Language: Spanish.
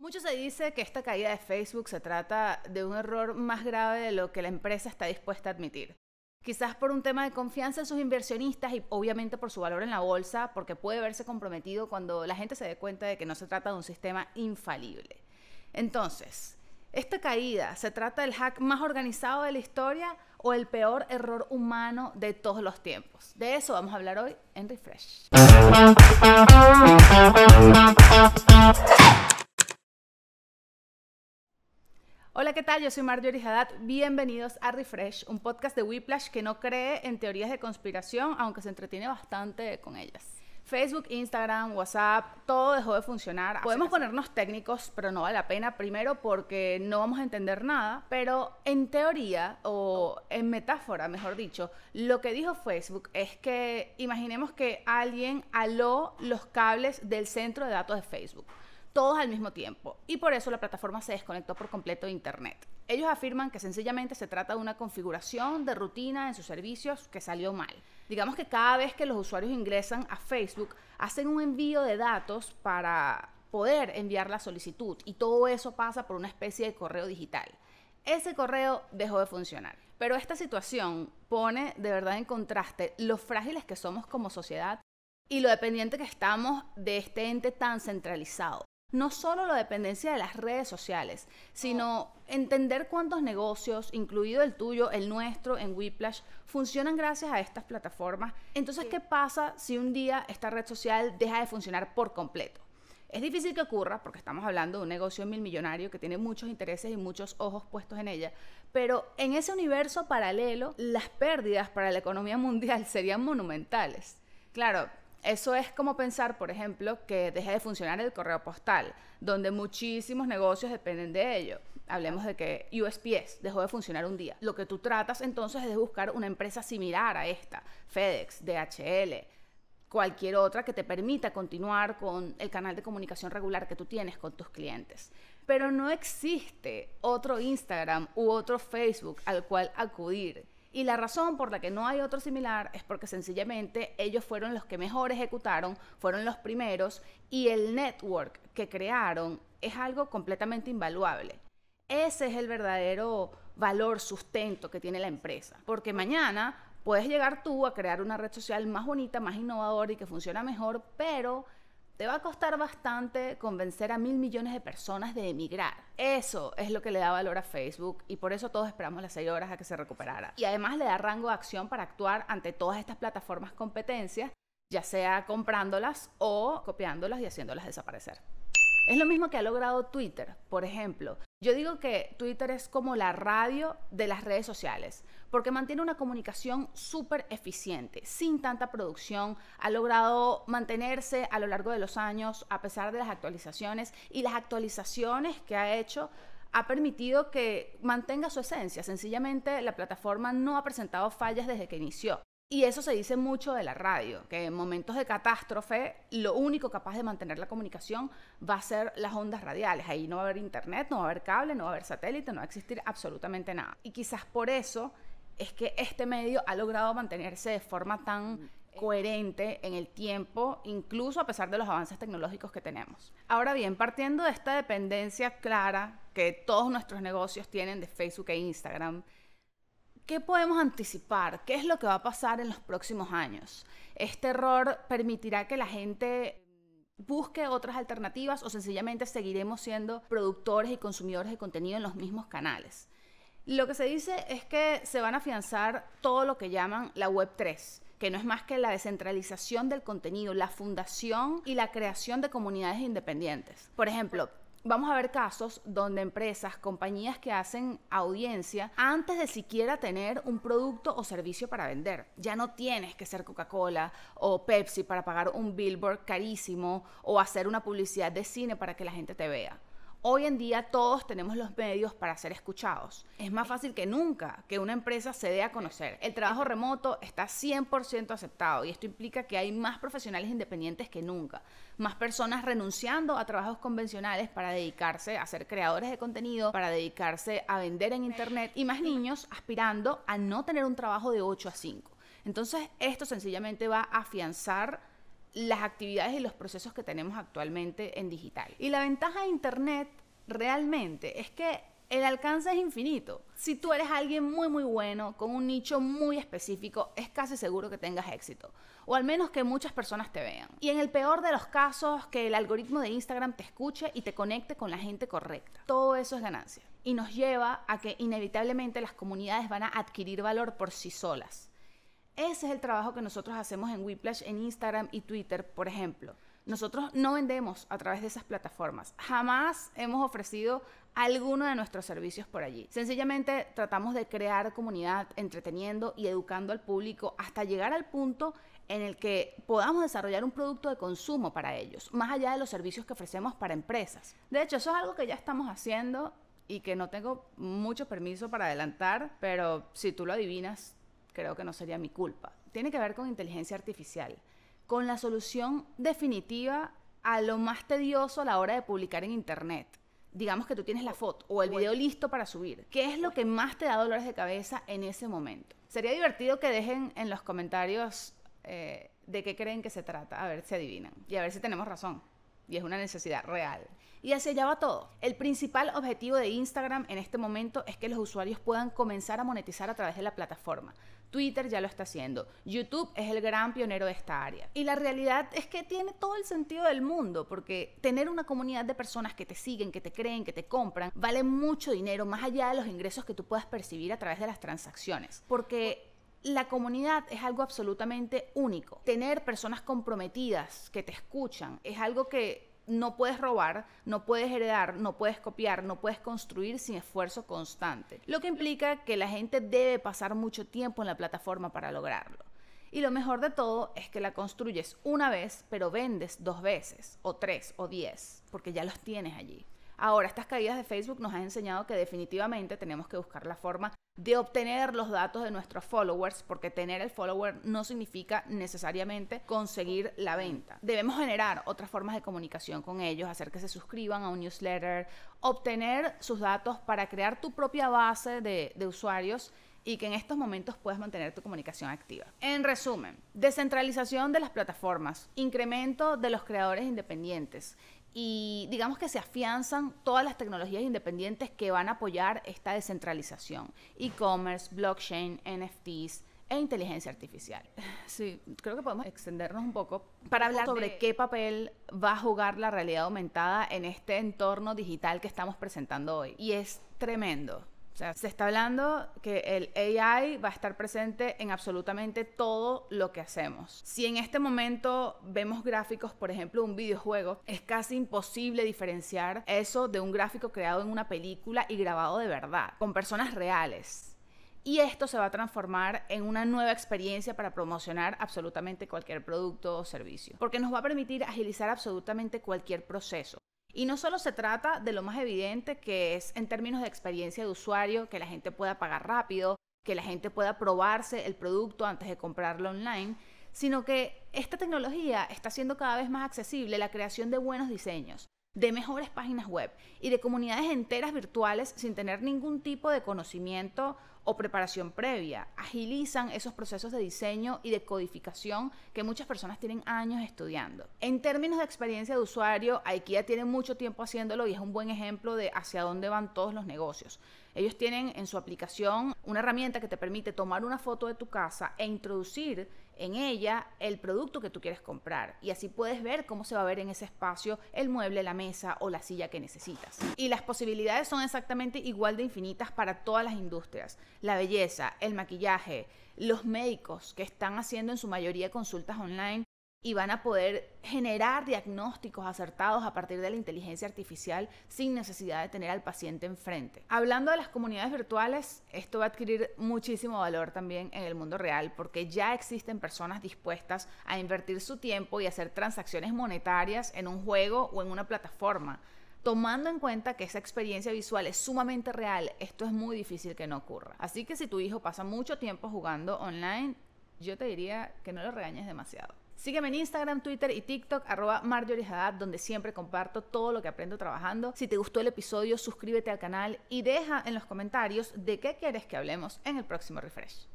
Mucho se dice que esta caída de Facebook se trata de un error más grave de lo que la empresa está dispuesta a admitir. Quizás por un tema de confianza en sus inversionistas y obviamente por su valor en la bolsa, porque puede verse comprometido cuando la gente se dé cuenta de que no se trata de un sistema infalible. Entonces, ¿esta caída se trata del hack más organizado de la historia o el peor error humano de todos los tiempos? De eso vamos a hablar hoy en Refresh. Hola, ¿qué tal? Yo soy Marjorie Haddad. Bienvenidos a Refresh, un podcast de Whiplash que no cree en teorías de conspiración, aunque se entretiene bastante con ellas. Facebook, Instagram, WhatsApp, todo dejó de funcionar. Podemos ponernos técnicos, pero no vale la pena. Primero porque no vamos a entender nada, pero en teoría, o en metáfora, mejor dicho, lo que dijo Facebook es que imaginemos que alguien aló los cables del centro de datos de Facebook todos al mismo tiempo. Y por eso la plataforma se desconectó por completo de Internet. Ellos afirman que sencillamente se trata de una configuración de rutina en sus servicios que salió mal. Digamos que cada vez que los usuarios ingresan a Facebook, hacen un envío de datos para poder enviar la solicitud y todo eso pasa por una especie de correo digital. Ese correo dejó de funcionar. Pero esta situación pone de verdad en contraste lo frágiles que somos como sociedad y lo dependiente que estamos de este ente tan centralizado no solo la dependencia de las redes sociales, sino entender cuántos negocios, incluido el tuyo, el nuestro, en Whiplash, funcionan gracias a estas plataformas. Entonces, ¿qué pasa si un día esta red social deja de funcionar por completo? Es difícil que ocurra porque estamos hablando de un negocio mil millonario que tiene muchos intereses y muchos ojos puestos en ella, pero en ese universo paralelo las pérdidas para la economía mundial serían monumentales. Claro, eso es como pensar, por ejemplo, que deje de funcionar el correo postal, donde muchísimos negocios dependen de ello. Hablemos de que USPS dejó de funcionar un día. Lo que tú tratas entonces es de buscar una empresa similar a esta, FedEx, DHL, cualquier otra que te permita continuar con el canal de comunicación regular que tú tienes con tus clientes. Pero no existe otro Instagram u otro Facebook al cual acudir y la razón por la que no hay otro similar es porque sencillamente ellos fueron los que mejor ejecutaron, fueron los primeros y el network que crearon es algo completamente invaluable. Ese es el verdadero valor, sustento que tiene la empresa. Porque mañana puedes llegar tú a crear una red social más bonita, más innovadora y que funciona mejor, pero te va a costar bastante convencer a mil millones de personas de emigrar. Eso es lo que le da valor a Facebook y por eso todos esperamos las seis horas a que se recuperara. Y además le da rango de acción para actuar ante todas estas plataformas competencias, ya sea comprándolas o copiándolas y haciéndolas desaparecer. Es lo mismo que ha logrado Twitter, por ejemplo. Yo digo que Twitter es como la radio de las redes sociales, porque mantiene una comunicación súper eficiente, sin tanta producción, ha logrado mantenerse a lo largo de los años a pesar de las actualizaciones y las actualizaciones que ha hecho ha permitido que mantenga su esencia. Sencillamente la plataforma no ha presentado fallas desde que inició. Y eso se dice mucho de la radio, que en momentos de catástrofe lo único capaz de mantener la comunicación va a ser las ondas radiales. Ahí no va a haber internet, no va a haber cable, no va a haber satélite, no va a existir absolutamente nada. Y quizás por eso es que este medio ha logrado mantenerse de forma tan coherente en el tiempo, incluso a pesar de los avances tecnológicos que tenemos. Ahora bien, partiendo de esta dependencia clara que todos nuestros negocios tienen de Facebook e Instagram, ¿Qué podemos anticipar? ¿Qué es lo que va a pasar en los próximos años? ¿Este error permitirá que la gente busque otras alternativas o sencillamente seguiremos siendo productores y consumidores de contenido en los mismos canales? Lo que se dice es que se van a afianzar todo lo que llaman la Web 3 que no es más que la descentralización del contenido, la fundación y la creación de comunidades independientes. Por ejemplo, vamos a ver casos donde empresas, compañías que hacen audiencia antes de siquiera tener un producto o servicio para vender. Ya no tienes que ser Coca-Cola o Pepsi para pagar un billboard carísimo o hacer una publicidad de cine para que la gente te vea. Hoy en día todos tenemos los medios para ser escuchados. Es más fácil que nunca que una empresa se dé a conocer. El trabajo remoto está 100% aceptado y esto implica que hay más profesionales independientes que nunca. Más personas renunciando a trabajos convencionales para dedicarse a ser creadores de contenido, para dedicarse a vender en Internet y más niños aspirando a no tener un trabajo de 8 a 5. Entonces esto sencillamente va a afianzar las actividades y los procesos que tenemos actualmente en digital. Y la ventaja de Internet realmente es que el alcance es infinito. Si tú eres alguien muy muy bueno, con un nicho muy específico, es casi seguro que tengas éxito. O al menos que muchas personas te vean. Y en el peor de los casos, que el algoritmo de Instagram te escuche y te conecte con la gente correcta. Todo eso es ganancia. Y nos lleva a que inevitablemente las comunidades van a adquirir valor por sí solas. Ese es el trabajo que nosotros hacemos en Whiplash en Instagram y Twitter, por ejemplo. Nosotros no vendemos a través de esas plataformas. Jamás hemos ofrecido alguno de nuestros servicios por allí. Sencillamente tratamos de crear comunidad entreteniendo y educando al público hasta llegar al punto en el que podamos desarrollar un producto de consumo para ellos, más allá de los servicios que ofrecemos para empresas. De hecho, eso es algo que ya estamos haciendo y que no tengo mucho permiso para adelantar, pero si tú lo adivinas, creo que no sería mi culpa. Tiene que ver con inteligencia artificial, con la solución definitiva a lo más tedioso a la hora de publicar en Internet digamos que tú tienes la foto o el video listo para subir, ¿qué es lo que más te da dolores de cabeza en ese momento? Sería divertido que dejen en los comentarios eh, de qué creen que se trata, a ver si adivinan y a ver si tenemos razón. Y es una necesidad real. Y hacia allá va todo. El principal objetivo de Instagram en este momento es que los usuarios puedan comenzar a monetizar a través de la plataforma. Twitter ya lo está haciendo. YouTube es el gran pionero de esta área. Y la realidad es que tiene todo el sentido del mundo, porque tener una comunidad de personas que te siguen, que te creen, que te compran, vale mucho dinero más allá de los ingresos que tú puedas percibir a través de las transacciones. Porque la comunidad es algo absolutamente único. Tener personas comprometidas que te escuchan es algo que no puedes robar, no puedes heredar, no puedes copiar, no puedes construir sin esfuerzo constante. Lo que implica que la gente debe pasar mucho tiempo en la plataforma para lograrlo. Y lo mejor de todo es que la construyes una vez, pero vendes dos veces, o tres, o diez, porque ya los tienes allí. Ahora, estas caídas de Facebook nos han enseñado que definitivamente tenemos que buscar la forma de obtener los datos de nuestros followers, porque tener el follower no significa necesariamente conseguir la venta. Debemos generar otras formas de comunicación con ellos, hacer que se suscriban a un newsletter, obtener sus datos para crear tu propia base de, de usuarios y que en estos momentos puedas mantener tu comunicación activa. En resumen, descentralización de las plataformas, incremento de los creadores independientes y digamos que se afianzan todas las tecnologías independientes que van a apoyar esta descentralización. E-commerce, blockchain, NFTs e inteligencia artificial. Sí, creo que podemos extendernos un poco para hablar sobre qué papel va a jugar la realidad aumentada en este entorno digital que estamos presentando hoy. Y es tremendo se está hablando que el AI va a estar presente en absolutamente todo lo que hacemos. Si en este momento vemos gráficos, por ejemplo, un videojuego, es casi imposible diferenciar eso de un gráfico creado en una película y grabado de verdad, con personas reales. Y esto se va a transformar en una nueva experiencia para promocionar absolutamente cualquier producto o servicio, porque nos va a permitir agilizar absolutamente cualquier proceso. Y no solo se trata de lo más evidente que es en términos de experiencia de usuario, que la gente pueda pagar rápido, que la gente pueda probarse el producto antes de comprarlo online, sino que esta tecnología está haciendo cada vez más accesible la creación de buenos diseños, de mejores páginas web y de comunidades enteras virtuales sin tener ningún tipo de conocimiento o preparación previa. Agilizan esos procesos de diseño y de codificación que muchas personas tienen años estudiando. En términos de experiencia de usuario, IKEA tiene mucho tiempo haciéndolo y es un buen ejemplo de hacia dónde van todos los negocios. Ellos tienen en su aplicación una herramienta que te permite tomar una foto de tu casa e introducir en ella el producto que tú quieres comprar y así puedes ver cómo se va a ver en ese espacio el mueble, la mesa o la silla que necesitas. Y las posibilidades son exactamente igual de infinitas para todas las industrias. La belleza, el maquillaje, los médicos que están haciendo en su mayoría consultas online y van a poder generar diagnósticos acertados a partir de la inteligencia artificial sin necesidad de tener al paciente enfrente. Hablando de las comunidades virtuales, esto va a adquirir muchísimo valor también en el mundo real porque ya existen personas dispuestas a invertir su tiempo y hacer transacciones monetarias en un juego o en una plataforma. Tomando en cuenta que esa experiencia visual es sumamente real, esto es muy difícil que no ocurra. Así que si tu hijo pasa mucho tiempo jugando online, yo te diría que no lo regañes demasiado. Sígueme en Instagram, Twitter y TikTok, arroba Marjorie Haddad, donde siempre comparto todo lo que aprendo trabajando. Si te gustó el episodio, suscríbete al canal y deja en los comentarios de qué quieres que hablemos en el próximo refresh.